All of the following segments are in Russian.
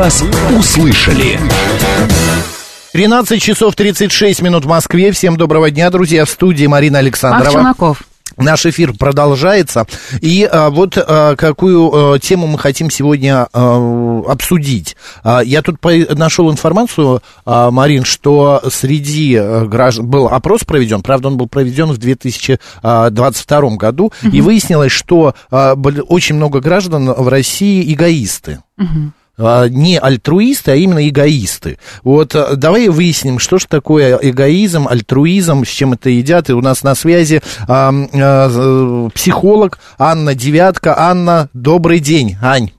вас услышали. 13 часов 36 минут в Москве. Всем доброго дня, друзья. В студии Марина Александрова. Акчунаков. Наш эфир продолжается. И а, вот а, какую а, тему мы хотим сегодня а, обсудить. А, я тут по- нашел информацию, а, Марин, что среди а, граждан был опрос проведен, правда, он был проведен в 2022 году, и выяснилось, что а, очень много граждан в России эгоисты. А, не альтруисты, а именно эгоисты. Вот а, давай выясним, что же такое эгоизм, альтруизм, с чем это едят. И у нас на связи а, а, психолог Анна Девятка. Анна, добрый день, Ань.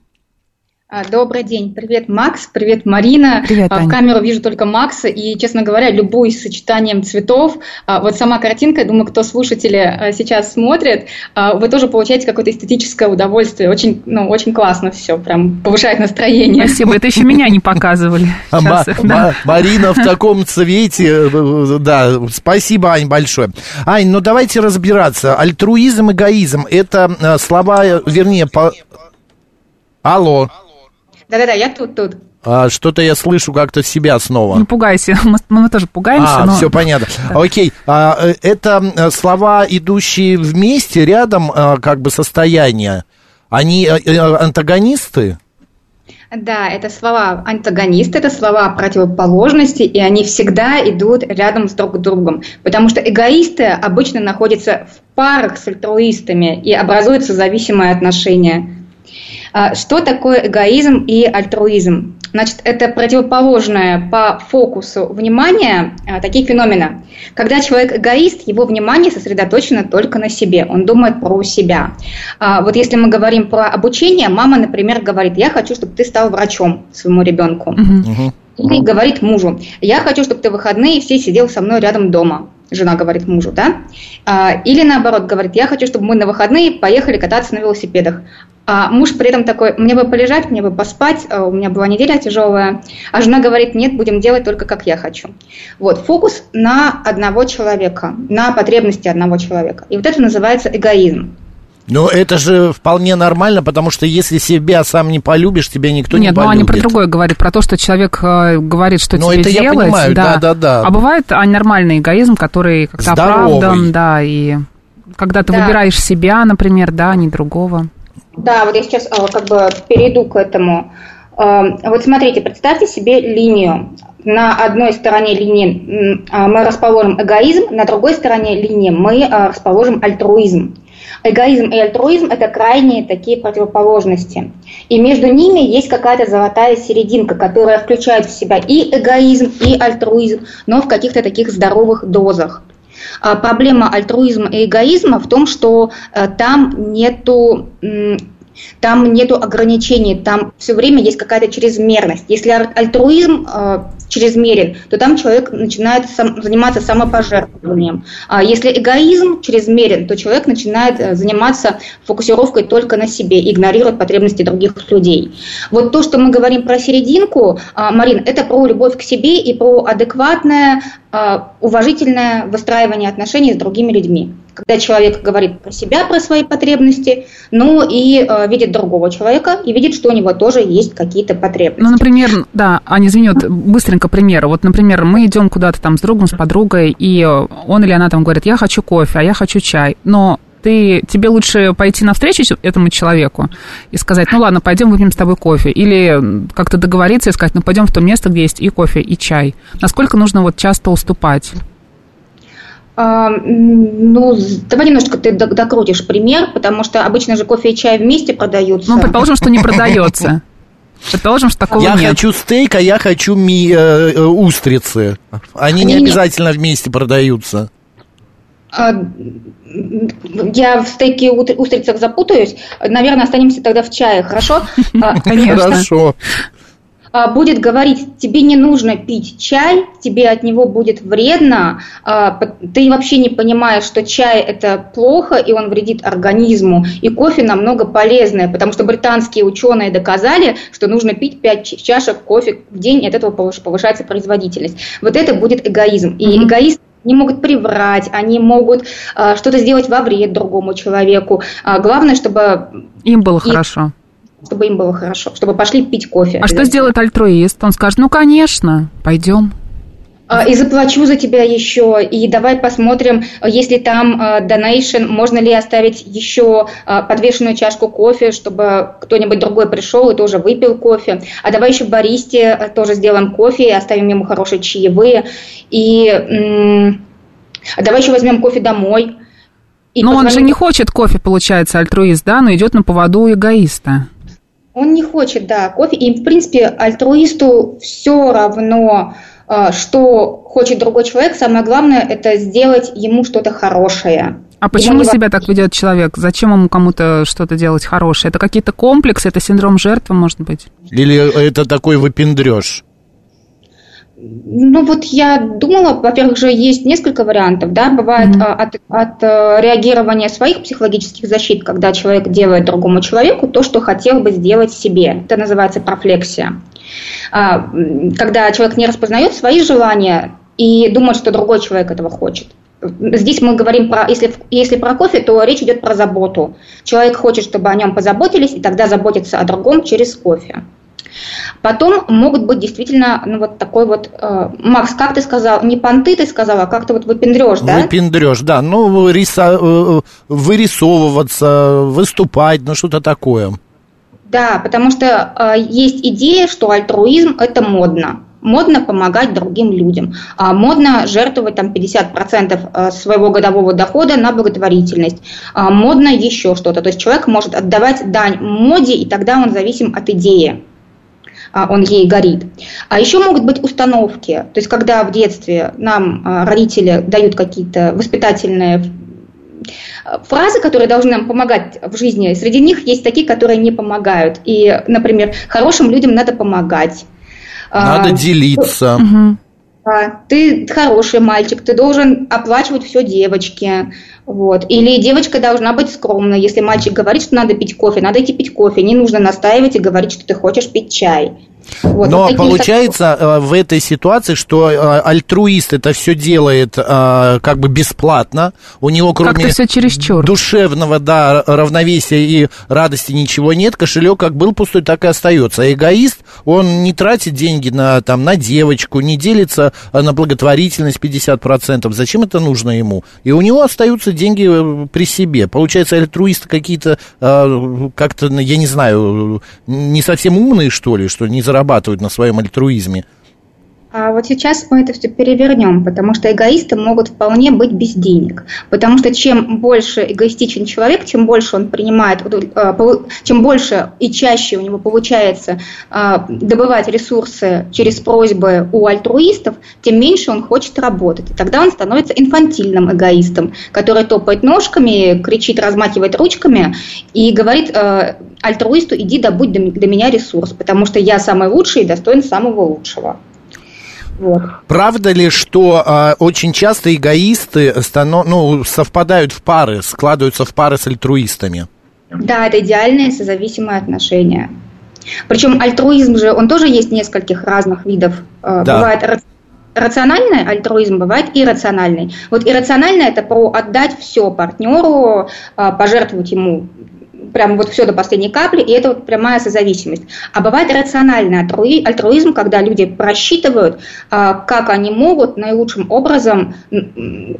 А, Добрый день. Привет, Макс. Привет, Марина. Привет, А, Аня. В камеру вижу только Макса. И, честно говоря, любой с сочетанием цветов, а, вот сама картинка, я думаю, кто слушатели сейчас смотрит, вы тоже получаете какое-то эстетическое удовольствие. Очень, ну, очень классно все, прям повышает настроение. Спасибо, это еще меня не показывали. Марина в таком цвете, э, да, спасибо, Ань, большое. Ань, ну давайте разбираться. Альтруизм, эгоизм, это э, слова, э, вернее, по... Алло, Да-да-да, я тут, тут. а, что-то я слышу как-то себя снова. Не пугайся, мы, мы тоже пугаемся. А, но... все понятно. Да. Окей. А, э, это э, слова, идущие вместе, рядом, э, как бы состояния. Они э, антагонисты? Да, это слова антагонисты, это слова противоположности, и они всегда идут рядом с друг другом. Потому что эгоисты обычно находятся в парах с альтруистами и образуются зависимые отношения. А, Что такое эгоизм и альтруизм? Значит, это противоположное по фокусу внимания а, такие феномена. Когда человек эгоист, его внимание сосредоточено только на себе, он думает про себя. А, Вот если мы говорим про обучение, мама, например, говорит, я хочу, чтобы ты стал врачом своему ребенку. Мгм. Или говорит мужу, я хочу, чтобы ты в выходные все сидел со мной рядом дома. Жена говорит мужу, да? Или наоборот говорит, я хочу, чтобы мы на выходные поехали кататься на велосипедах. А муж при этом такой, мне бы полежать, мне бы поспать, а у меня была неделя тяжелая. А жена говорит, нет, будем делать только как я хочу. Вот, фокус на одного человека, на потребности одного человека. И вот это называется эгоизм. Ну, это же вполне нормально, потому что если себя сам не полюбишь, тебя никто не Нет, ну полюбит. они про другое говорят, про то, что человек э, говорит, что Ну, тебе это я делать. понимаю, да-да-да. А бывает а, нормальный эгоизм, который как-то оправдан, да, и когда ты Да. выбираешь себя, например, да, а не другого. Да, вот я сейчас а, как бы перейду к этому. А, Вот смотрите, представьте себе линию. На одной стороне линии а, мы расположим эгоизм, на другой стороне линии мы а, расположим альтруизм. Эгоизм и альтруизм – это крайние такие противоположности. И между ними есть какая-то золотая серединка, которая включает в себя и эгоизм, и альтруизм, но в каких-то таких здоровых дозах. А Проблема альтруизма и эгоизма в том, что э, там нету там нету ограничений, там все время есть какая-то чрезмерность. Если альтруизм э, чрезмерен, то там человек начинает сам- заниматься самопожертвованием. А если эгоизм чрезмерен, то человек начинает э, заниматься фокусировкой только на себе, игнорирует потребности других людей. Вот то, что мы говорим про серединку, а, Марин, это про любовь к себе и про адекватное, а, уважительное выстраивание отношений с другими людьми. Когда человек говорит про себя, про свои потребности, но и э, видит другого человека и видит, что у него тоже есть какие-то потребности. Ну, например, да, Аня, извини, вот быстренько пример. Вот, например, мы идем куда-то там с другом, с подругой, и он или она там говорит, я хочу кофе, а я хочу чай. Но ты, тебе лучше пойти навстречу этому человеку и сказать, ну ладно, пойдем выпьем с тобой кофе. Или как-то договориться и сказать, ну пойдем в то место, где есть и кофе, и чай. Насколько нужно вот часто уступать? А, ну, давай немножко ты докрутишь пример, потому что обычно же кофе и чай вместе продаются. Ну, предположим, что не продается. Предположим, что такого Я нет. хочу стейк, а я хочу ми- э, э, устрицы. Они не не- обязательно вместе продаются. А, Я в стейке и устрицах запутаюсь. Наверное, останемся тогда в чае, хорошо? А, Конечно. Хорошо. А, будет говорить, тебе не нужно пить чай, тебе от него будет вредно, а, ты вообще не понимаешь, что чай это плохо, и он вредит организму, и кофе намного полезное, потому что британские ученые доказали, что нужно пить 5 чашек кофе в день, и от этого повыш- повышается производительность. Вот это будет эгоизм. И Мгм. эгоист они могут приврать, они могут а, что-то сделать во вред другому человеку. А, главное, чтобы Им было И- хорошо. Чтобы им было хорошо, чтобы пошли пить кофе. А что сделает альтруист? Он скажет, ну, конечно, пойдем. А, и заплачу за тебя еще, и давай посмотрим, если там донейшн, можно ли оставить еще а, подвешенную чашку кофе, чтобы кто-нибудь другой пришел и тоже выпил кофе. А давай еще баристе а, тоже сделаем кофе и оставим ему хорошие чаевые. И а давай еще возьмем кофе домой. И Но позвоним... он же не хочет кофе, получается, альтруист, да, но идет на поводу у эгоиста. Он не хочет, да, кофе. И, в принципе, альтруисту все равно, а, что хочет другой человек, самое главное это сделать ему что-то хорошее. А почему не... себя так ведет человек? Зачем ему кому-то что-то делать хорошее? Это какие-то комплексы, это синдром жертвы, может быть? Или это такой выпендреж? Ну вот я думала, во-первых, же есть несколько вариантов, да, бывает mm-hmm. от, от э, реагирования своих психологических защит, когда человек делает другому человеку то, что хотел бы сделать себе. Это называется профлексия. А, когда человек не распознает свои желания и думает, что другой человек этого хочет. Здесь мы говорим про, если, если про кофе, то речь идет про заботу. Человек хочет, чтобы о нем позаботились, и тогда заботится о другом через кофе. Потом могут быть действительно, ну вот такой вот, э, Макс, как ты сказал, не понты ты сказал, а как-то вот выпендрешь, да? Выпендрешь, да, ну риса, э, вырисовываться, выступать, ну что-то такое. Да, потому что э, есть идея, что альтруизм это модно. Модно помогать другим людям. А модно жертвовать там 50% э, своего годового дохода на благотворительность. А модно еще что-то. То есть человек может отдавать дань моде, и тогда он зависим от идеи он ей горит. А еще могут быть установки, то есть когда в детстве нам а, родители дают какие-то воспитательные фразы, которые должны нам помогать в жизни, среди них есть такие, которые не помогают. И, например, хорошим людям надо помогать. Надо а, делиться. Ты хороший мальчик, ты должен оплачивать все девочке. Вот. Или девочка должна быть скромна. Если мальчик говорит, что надо пить кофе, надо идти пить кофе. Не нужно настаивать и говорить, что ты хочешь пить чай. Вот, Но вот получается. Э, в этой ситуации, что э, альтруист это все делает э, как бы бесплатно, у него кроме все чересчур. душевного да, равновесия и радости ничего нет, кошелек как был пустой, так и остается. А эгоист, он не тратит деньги на, там, на девочку, не делится на благотворительность 50%. Зачем это нужно ему? И у него остаются деньги при себе. Получается, альтруисты какие-то как-то, я не знаю, не совсем умные, что ли, что не зарабатывают на своем альтруизме. А вот сейчас мы это все перевернем, потому что эгоисты могут вполне быть без денег. Потому что чем больше эгоистичен человек, чем больше он принимает, э, чем больше и чаще у него получается э, добывать ресурсы через просьбы у альтруистов, тем меньше он хочет работать. И тогда он становится инфантильным эгоистом, который топает ножками, кричит, размахивает ручками и говорит э, альтруисту, иди добудь до меня ресурс, потому что я самый лучший и достоин самого лучшего. Вот. Правда ли, что э, очень часто эгоисты станов, ну, совпадают в пары, складываются в пары с альтруистами? Да, это идеальные созависимые отношения. Причем альтруизм же, он тоже есть нескольких разных видов. Э, да. Бывает рациональный альтруизм, бывает иррациональный. Вот иррациональный это про отдать все партнеру, э, пожертвовать ему прям вот все до последней капли, и это вот прямая созависимость. А бывает рациональный альтруизм, когда люди просчитывают, а, как они могут наилучшим образом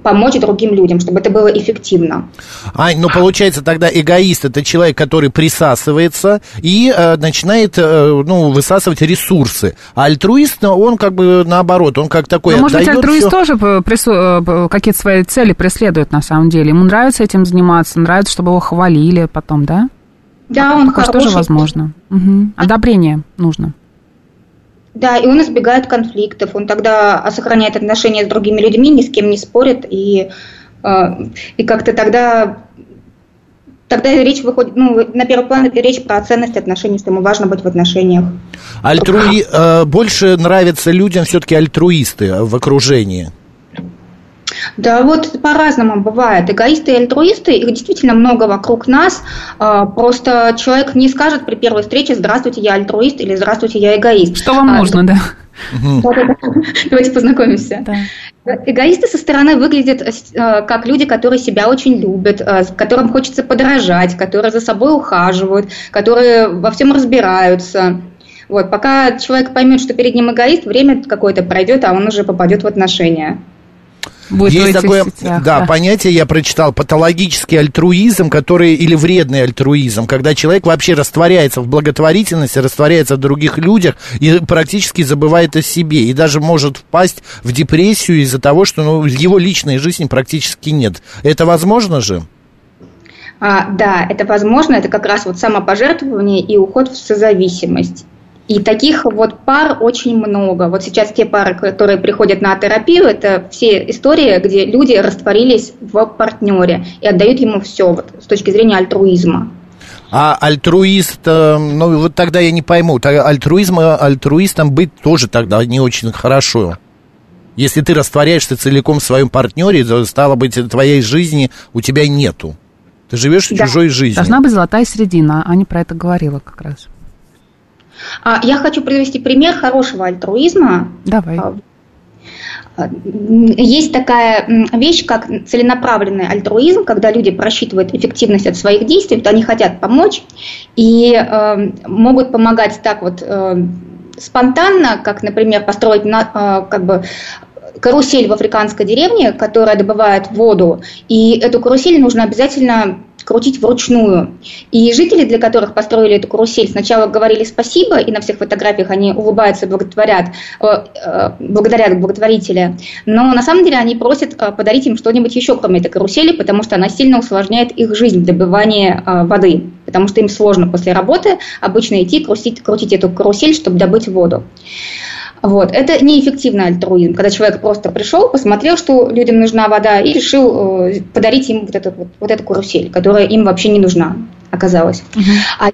помочь другим людям, чтобы это было эффективно. Ань, ну получается тогда эгоист это человек, который присасывается и э, начинает э, ну, высасывать ресурсы. А альтруист, он как бы наоборот, он как такой... Ну, может быть, альтруист все... тоже прису... Э, какие-то свои цели преследует на самом деле. Ему нравится этим заниматься, нравится, чтобы его хвалили потом, да? Да, он Такое хороший. тоже возможно. Угу. Одобрение нужно. Да, и он избегает конфликтов, он тогда сохраняет отношения с другими людьми, ни с кем не спорит, и, э, и как-то тогда, тогда речь выходит, ну, на первый план речь про ценность отношений, что ему важно быть в отношениях. Альтруи... Э, больше нравятся людям все-таки альтруисты в окружении. Да, вот по-разному бывает. Эгоисты и альтруисты, их действительно много вокруг нас. А, просто человек не скажет при первой встрече «Здравствуйте, я альтруист» или «Здравствуйте, я эгоист». Что вам а, нужно, да? Давайте познакомимся. Эгоисты со стороны выглядят э, как люди, которые себя очень любят, э, которым хочется подражать, которые за собой ухаживают, которые во всем разбираются. Вот, пока человек поймет, что перед ним эгоист, время какое-то пройдет, а он уже попадет в отношения. Будет Есть такое сетях, да, да. понятие, я прочитал, патологический альтруизм, который, или вредный альтруизм, когда человек вообще растворяется в благотворительности, растворяется в других людях и практически забывает о себе, и даже может впасть в депрессию из-за того, что ну, его личной жизни практически нет. Это возможно же? А, да, это возможно, это как раз вот самопожертвование и уход в созависимость. И таких вот пар очень много. Вот сейчас те пары, которые приходят на терапию, это все истории, где люди растворились в партнере и отдают ему все вот, с точки зрения альтруизма. А альтруист, э, ну вот тогда я не пойму, альтруизм, альтруистом быть тоже тогда не очень хорошо. Если ты растворяешься целиком в своем партнере, то, стало быть, твоей жизни у тебя нету. Ты живешь да. чужой жизнью. Должна быть золотая середина, Аня про это говорила как раз. А, я хочу привести пример хорошего альтруизма. Давай. А, есть такая вещь, как целенаправленный альтруизм, когда люди просчитывают эффективность от своих действий, вот они хотят помочь и э, могут помогать так вот э, спонтанно, как, например, построить на, э, как бы карусель в африканской деревне, которая добывает воду, и эту карусель нужно обязательно крутить вручную. И жители, для которых построили эту карусель, сначала говорили спасибо, и на всех фотографиях они улыбаются, благотворят, э, э, благодарят благотворителя. Но на самом деле они просят э, подарить им что-нибудь еще, кроме этой карусели, потому что она сильно усложняет их жизнь в добывании воды. Потому что им сложно после работы обычно идти крутить, крутить эту карусель, чтобы добыть воду. Вот. Это неэффективный альтруизм, когда человек просто пришел, посмотрел, что людям нужна вода, и решил э, подарить им вот, этот, вот, вот эту карусель, которая им вообще не нужна оказалась. Угу. А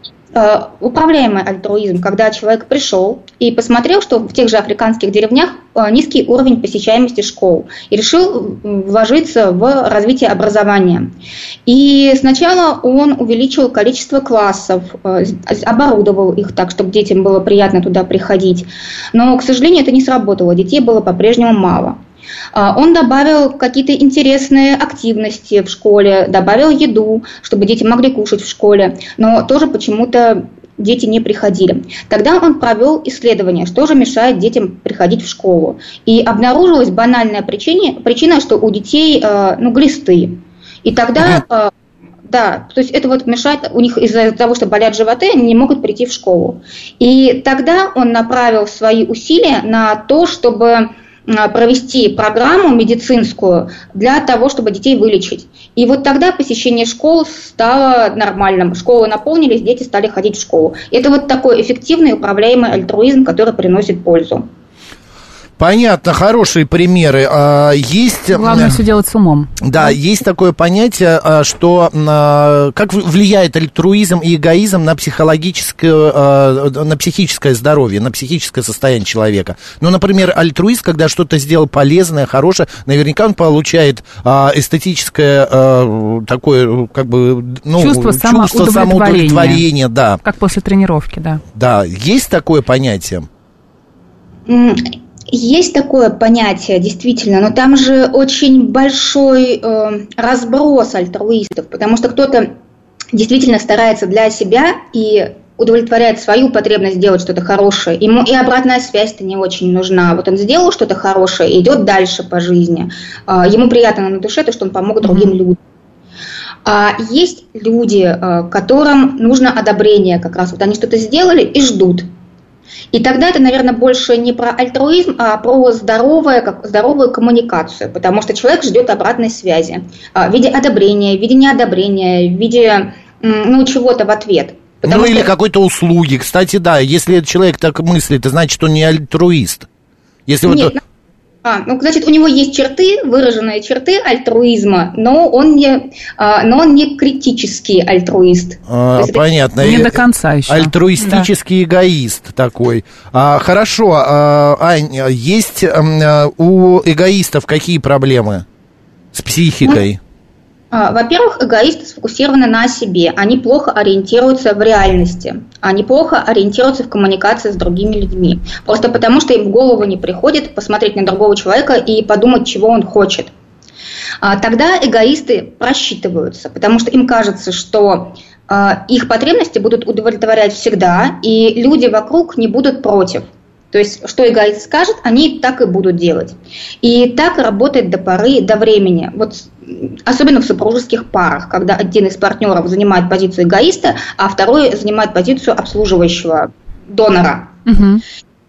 управляемый альтруизм, когда человек пришел и посмотрел, что в тех же африканских деревнях э, низкий уровень посещаемости школ и решил вложиться в развитие образования. И сначала он увеличил количество классов, э, оборудовал их так, чтобы детям было приятно туда приходить. Но, к сожалению, это не сработало, детей было по-прежнему мало. А, он добавил какие-то интересные активности в школе, добавил еду, чтобы дети могли кушать в школе, но тоже почему-то дети не приходили. Тогда он провел исследование, что же мешает детям приходить в школу. И обнаружилась банальная причина, причина что у детей а, ну, глисты. И тогда а, да, то есть это вот мешает, у них из-за того, что болят животы, они не могут прийти в школу. И тогда он направил свои усилия на то, чтобы провести программу медицинскую для того, чтобы детей вылечить. И вот тогда посещение школ стало нормальным. Школы наполнились, дети стали ходить в школу. Это вот такой эффективный управляемый альтруизм, который приносит пользу. Понятно, хорошие примеры. А, есть... Главное все делать с умом. Да, есть такое понятие, а, что как влияет альтруизм и эгоизм на психологическое, а, на психическое здоровье, на психическое состояние человека. Ну, например, альтруист, когда что-то сделал полезное, хорошее, наверняка он получает эстетическое такое, как бы, ну, чувство, чувство самоудовлетворения. самоудовлетворения, да. Как после тренировки, да. Да, есть такое понятие? Есть такое понятие, действительно, но там же очень большой э, разброс альтруистов, потому что кто-то действительно старается для себя и удовлетворяет свою потребность сделать что-то хорошее. Ему и обратная связь-то не очень нужна. Вот он сделал что-то хорошее и идет дальше по жизни. Э, ему приятно на душе то, что он помог другим людям. А есть люди, э, которым нужно одобрение как раз. Вот они что-то сделали и ждут. И тогда это, наверное, больше не про альтруизм, а про здоровое, как, здоровую коммуникацию, потому что человек ждет обратной связи а, в виде одобрения, в виде неодобрения, в виде ну, чего-то в ответ. Потому ну что... или какой-то услуги. Кстати, да, если человек так мыслит, значит, он не альтруист. Если Нет, вот а, ну, значит, у него есть черты, выраженные черты альтруизма, но он не, а, но он не критический альтруист. А, понятно. Не до конца еще. Альтруистический да. эгоист такой. А, хорошо, а, Ань, есть а, у эгоистов какие проблемы с психикой? А, во-первых, эгоисты сфокусированы на себе, они плохо ориентируются в реальности, они плохо ориентируются в коммуникации с другими людьми, просто потому что им в голову не приходит посмотреть на другого человека и подумать, чего он хочет. А, тогда эгоисты просчитываются, потому что им кажется, что а, их потребности будут удовлетворять всегда, и люди вокруг не будут против – то есть, что эгоист скажет, они так и будут делать. И так работает до поры, до времени. Вот особенно в супружеских парах, когда один из партнеров занимает позицию эгоиста, а второй занимает позицию обслуживающего донора. Угу.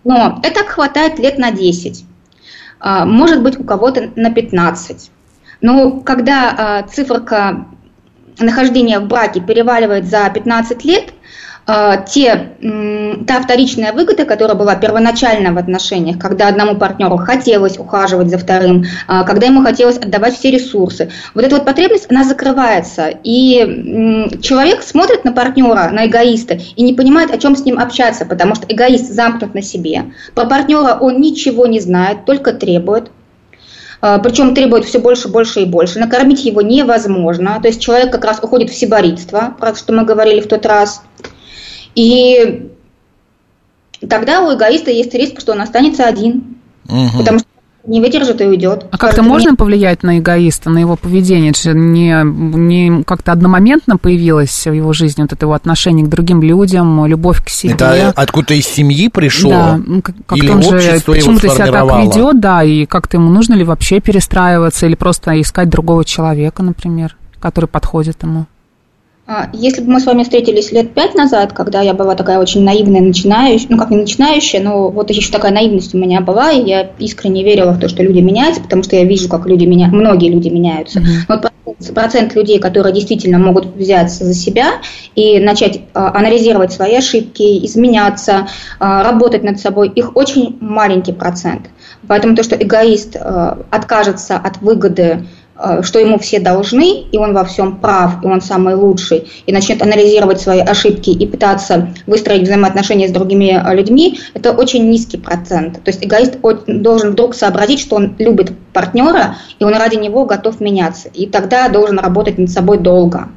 Но это хватает лет на 10. А, может быть, у кого-то на 15. Но когда а, циферка нахождения в браке переваливает за 15 лет, те, та вторичная выгода, которая была первоначально в отношениях, когда одному партнеру хотелось ухаживать за вторым, а, когда ему хотелось отдавать все ресурсы, вот эта вот потребность, она закрывается, и человек смотрит на партнера, на эгоиста, и не понимает, о чем с ним общаться, потому что эгоист замкнут на себе. Про партнера он ничего не знает, только требует, а, причем требует все больше, больше и больше. Накормить его невозможно. То есть человек как раз уходит в сиборитство, про что мы говорили в тот раз. И тогда у эгоиста есть риск, что он останется один. Угу. Потому что не выдержит и уйдет. А как-то можно повлиять на эгоиста, на его поведение? Это же не, не как-то одномоментно появилось в его жизни вот это его отношение к другим людям, любовь к себе. Это откуда-то из семьи пришло? Да, как или он же почему-то себя так ведет, да, и как-то ему нужно ли вообще перестраиваться или просто искать другого человека, например, который подходит ему? А, если бы мы с вами встретились лет пять назад, когда я была такая очень наивная, начинающая, ну как не начинающая, но вот еще такая наивность у меня была, и я искренне верила в то, что люди меняются, потому что я вижу, как люди меня, многие люди меняются. Mm-hmm. Вот процент, процент людей, которые действительно могут взяться за себя и начать а, анализировать свои ошибки, изменяться, а, работать над собой, их очень маленький процент. Поэтому то, что эгоист а, откажется от выгоды что ему все должны, и он во всем прав, и он самый лучший, и начнет анализировать свои ошибки и пытаться выстроить взаимоотношения с другими э, людьми, это очень низкий процент. То есть эгоист должен вдруг сообразить, что он любит партнера, и он ради него готов меняться. И тогда должен работать над собой долго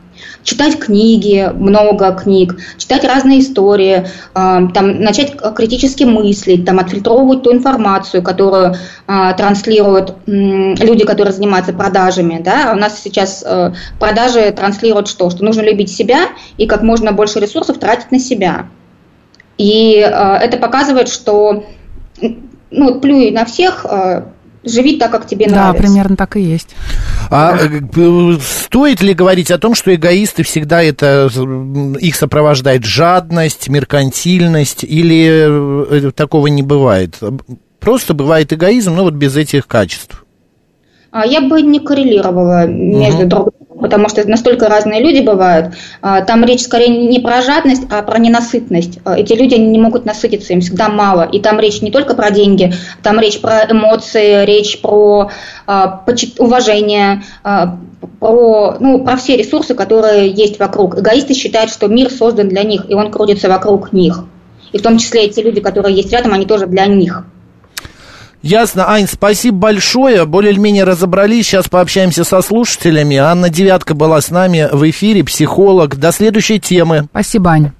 читать книги, много книг, читать разные истории, а, там, начать критически мыслить, там, отфильтровывать ту информацию, которую а, транслируют люди, которые занимаются продажами. Да? У нас сейчас э, продажи транслируют что? Что нужно любить себя и как можно больше ресурсов тратить на себя. И э, это показывает, что ну, плюй на всех, э, живи так, как тебе нравится. Да, примерно так и есть. А э, стоит ли говорить о том, что эгоисты всегда это их сопровождает жадность, меркантильность, или э, такого не бывает? Просто бывает эгоизм, но вот без этих качеств. А я бы не коррелировала между угу. друг потому что настолько разные люди бывают. А, там речь скорее не про жадность, а про ненасытность. А, эти люди не могут насытиться, им всегда мало. И там речь не только про деньги, там речь про эмоции, речь про а, уважение, про, ну, про все ресурсы, которые есть вокруг. Эгоисты считают, что мир создан для них, и он крутится вокруг них. И в том числе эти люди, которые есть рядом, они тоже для них. Ясно, Ань, спасибо большое. Более-менее разобрались. Сейчас пообщаемся со слушателями. Анна Девятка была с нами в эфире, психолог. До следующей темы. Спасибо, Ань.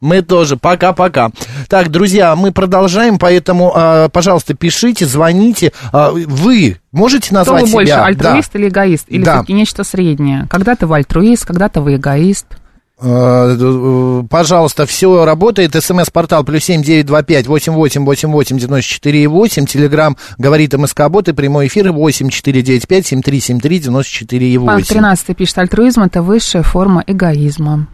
Мы тоже. Пока-пока. Так, друзья, мы продолжаем, поэтому, э, пожалуйста, пишите, звоните. Э, вы можете назвать Кто вы себя? больше, альтруист да. или эгоист? Или да. все-таки нечто среднее? Когда-то вы альтруист, когда-то вы эгоист. Э, пожалуйста, все работает. СМС-портал плюс семь девять два пять восемь восемь восемь восемь девяносто четыре восемь. Телеграмм говорит МСК Бот и прямой эфир восемь четыре девять пять семь три семь три девяносто четыре восемь. Тринадцатый пишет, альтруизм это высшая форма эгоизма.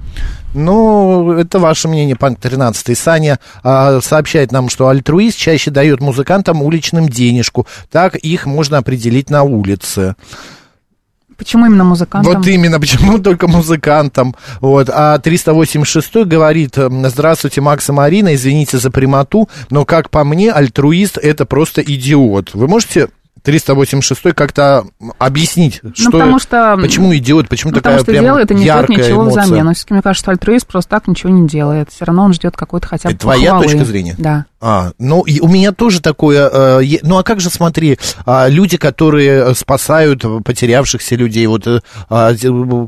Ну, это ваше мнение, Панк 13 Саня а, сообщает нам, что альтруист чаще дает музыкантам уличным денежку. Так их можно определить на улице. Почему именно музыкантам? Вот именно, почему только музыкантам. Вот. А 386 говорит, здравствуйте, Макс и Марина, извините за прямоту, но как по мне, альтруист это просто идиот. Вы можете 386 как-то объяснить, Ну, что, потому что- почему идиот, почему Ну, такая потому что прям делает и не яркая ничего эмоция. взамен. Но все-таки мне кажется, что альтруист просто так ничего не делает. Все равно он ждет какой-то хотя бы Это твоя похвалы. точка зрения? Да. А, ну, и у меня тоже такое... э, ну, а как же, смотри, а, люди, которые спасают потерявшихся людей, вот э, а,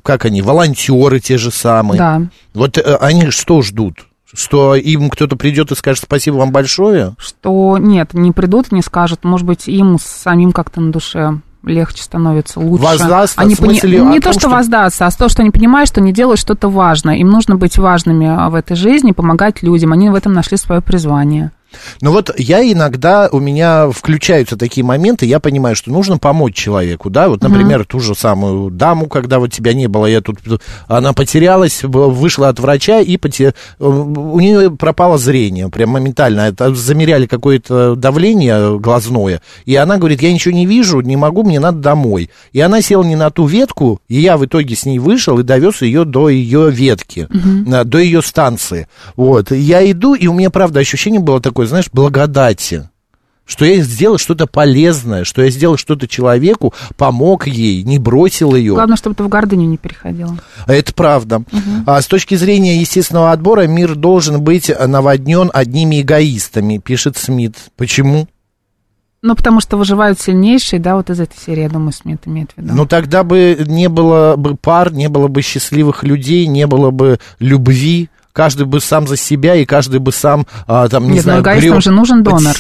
как они, волонтеры те же самые. Да. Вот э, они что ждут? Что им кто-то придет и скажет спасибо вам большое? Что нет, не придут, не скажут. Может быть, им самим как-то на душе легче становится, лучше. Воздастся, Они в смысле, пони- Не том, то, что, что- воздастся, а то, что они понимают, что не делают что-то важное. Им нужно быть важными в этой жизни, помогать людям. Они в этом нашли свое призвание. Ну вот я иногда, у меня включаются такие моменты, я понимаю, что нужно помочь человеку, да, вот, например, ту же самую даму, когда вот тебя не было, я тут, она потерялась, вышла от врача и поте- у нее пропало зрение, прям моментально, это замеряли какое-то давление глазное, и она говорит, я ничего не вижу, не могу, мне надо домой. И она села не на ту ветку, и я в итоге с ней вышел и довез ее до ее ветки, на- до ее станции. Вот, я иду, и у меня, правда, ощущение было такое, знаешь, благодати. Что я сделал что-то полезное, что я сделал что-то человеку, помог ей, не бросил ее. Главное, чтобы ты в гордыню не переходила. А Это правда. А с точки зрения естественного отбора мир должен быть наводнен одними эгоистами, пишет Смит. Почему? Ну, потому что выживают сильнейшие, да, вот из этой серии, я думаю, Смит имеет в виду. Ну тогда бы не было бы пар, не было бы счастливых людей, не было бы любви. Каждый бы сам за себя, и каждый бы сам, а, там, не Нет, знаю, ну эгоистам же нужен донор,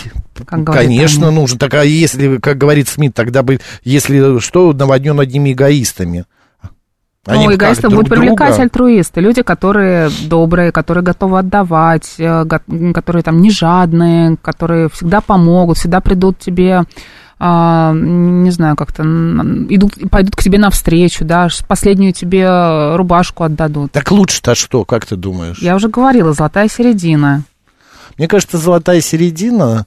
как Конечно, они. нужен. Так а если, как говорит Смит, тогда бы, если что, наводнен одними эгоистами. Они Ну, как, эгоисты друг будут привлекать друга? альтруисты, люди, которые добрые, которые готовы отдавать, э, которые там не жадные, которые всегда помогут, всегда придут тебе, не знаю, как-то идут, пойдут к тебе навстречу, да, последнюю тебе рубашку отдадут. Так лучше-то что, как ты думаешь? Я уже говорила, золотая середина. Мне кажется, золотая середина.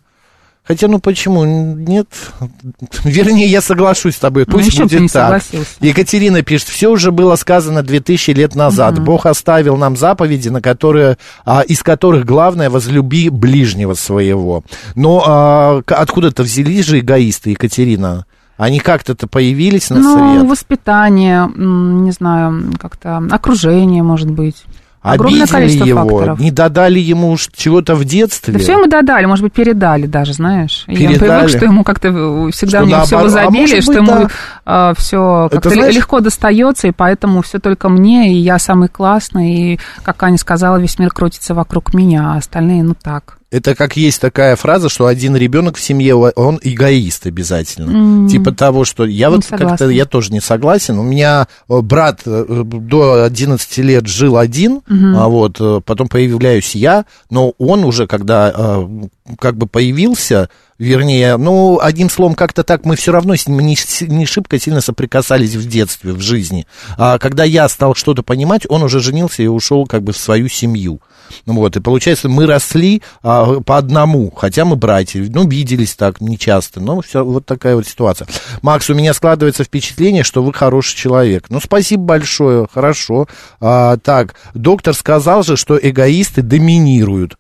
Хотя, ну почему? Нет. Вернее, я соглашусь с тобой. Ну, Пусть ты будет так. согласился. Екатерина пишет, все уже было сказано 2000 лет назад. Бог оставил нам заповеди, на которые, а, из которых главное возлюби ближнего своего. Но а, откуда-то взялись же эгоисты, Екатерина? Они как-то-то появились на Ну, свет. воспитание, м, не знаю, как-то окружение, может быть. Огромное Обидели количество его, факторов. не додали ему чего-то в детстве. Да все ему додали, может быть, передали даже, знаешь. И он Передали. привык, что ему как-то всегда Что у него все в наоборот. А может что быть, ему да. все Это как-то знаешь- легко достается, и поэтому все только мне, и я самый классный, и, как Аня сказала, весь мир крутится вокруг меня, а остальные, ну так. Это как есть такая фраза, что один ребенок в семье, он эгоист обязательно. М. Типа того, что я Не вот как-то, я тоже не согласен. У меня э, брат э, до 11 лет жил один, а вот э, потом появляюсь я, но он уже, когда как бы появился, вернее, ну, одним словом, как-то так мы все равно с ним не, не шибко сильно соприкасались в детстве, в жизни. А когда я стал что-то понимать, он уже женился и ушел как бы в свою семью. Ну Вот, и получается, мы росли а, по одному, хотя мы братья, ну, виделись так нечасто, но все, вот такая вот ситуация. Макс, у меня складывается впечатление, что вы хороший человек. Ну, спасибо большое, хорошо. А, так, доктор сказал же, что эгоисты доминируют.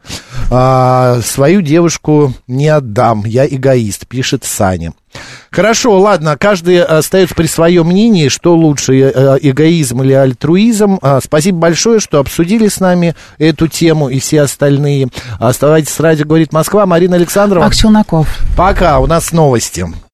А, свою девушку не отдам, я эгоист, пишет Саня. Хорошо, ладно, каждый остается при своем мнении, что лучше, э, эгоизм или альтруизм. А, Спасибо большое, что обсудили с нами эту тему и все остальные. Оставайтесь с радио «Говорит Москва». Марина Александрова. Мак Челноков. Пока, у нас новости.